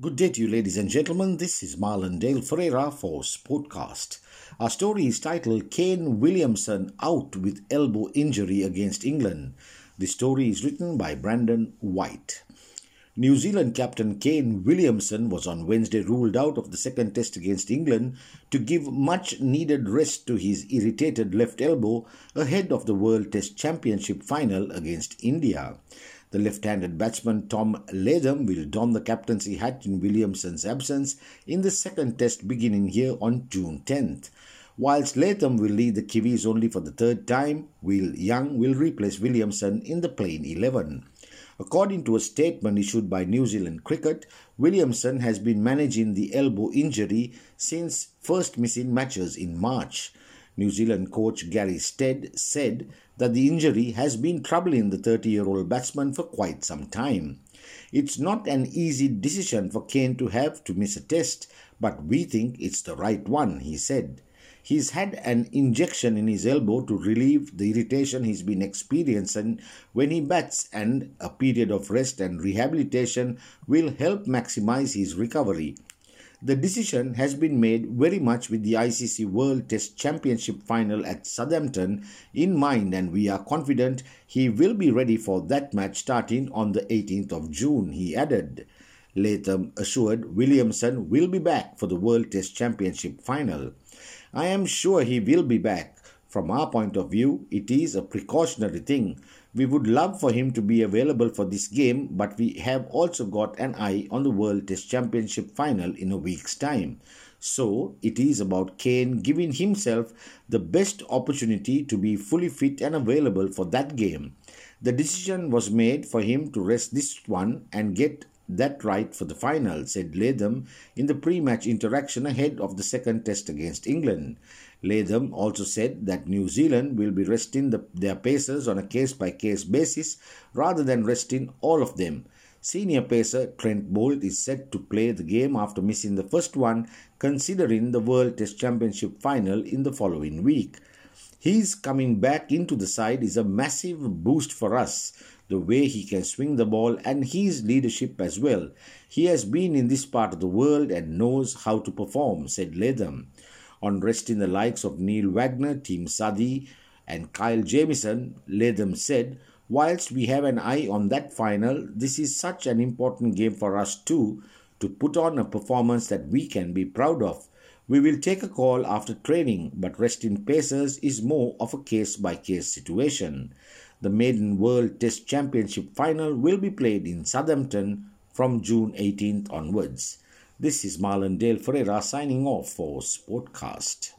Good day to you, ladies and gentlemen. This is Marlon Dale Ferreira for Sportcast. Our story is titled Kane Williamson Out with Elbow Injury Against England. The story is written by Brandon White. New Zealand captain Kane Williamson was on Wednesday ruled out of the second test against England to give much needed rest to his irritated left elbow ahead of the World Test Championship final against India. The left-handed batsman Tom Latham will don the captaincy hat in Williamson's absence in the second test beginning here on June 10th. Whilst Latham will lead the Kiwis only for the third time, Will Young will replace Williamson in the playing 11. According to a statement issued by New Zealand Cricket, Williamson has been managing the elbow injury since first missing matches in March. New Zealand coach Gary Stead said that the injury has been troubling the 30 year old batsman for quite some time. It's not an easy decision for Kane to have to miss a test, but we think it's the right one, he said. He's had an injection in his elbow to relieve the irritation he's been experiencing when he bats, and a period of rest and rehabilitation will help maximize his recovery. The decision has been made very much with the ICC World Test Championship final at Southampton in mind, and we are confident he will be ready for that match starting on the 18th of June, he added. Latham assured Williamson will be back for the World Test Championship final. I am sure he will be back. From our point of view, it is a precautionary thing. We would love for him to be available for this game, but we have also got an eye on the World Test Championship final in a week's time. So, it is about Kane giving himself the best opportunity to be fully fit and available for that game. The decision was made for him to rest this one and get that right for the final, said Latham in the pre match interaction ahead of the second test against England. Latham also said that New Zealand will be resting the, their pacers on a case by case basis rather than resting all of them. Senior pacer Trent Boult is set to play the game after missing the first one, considering the World Test Championship final in the following week. His coming back into the side is a massive boost for us the way he can swing the ball, and his leadership as well. He has been in this part of the world and knows how to perform, said Latham. On resting the likes of Neil Wagner, Tim Southee, and Kyle Jamieson, Latham said, Whilst we have an eye on that final, this is such an important game for us too to put on a performance that we can be proud of. We will take a call after training, but resting pacers is more of a case by case situation. The maiden World Test Championship final will be played in Southampton from June 18th onwards. This is Marlon Dale Ferreira signing off for Sportcast.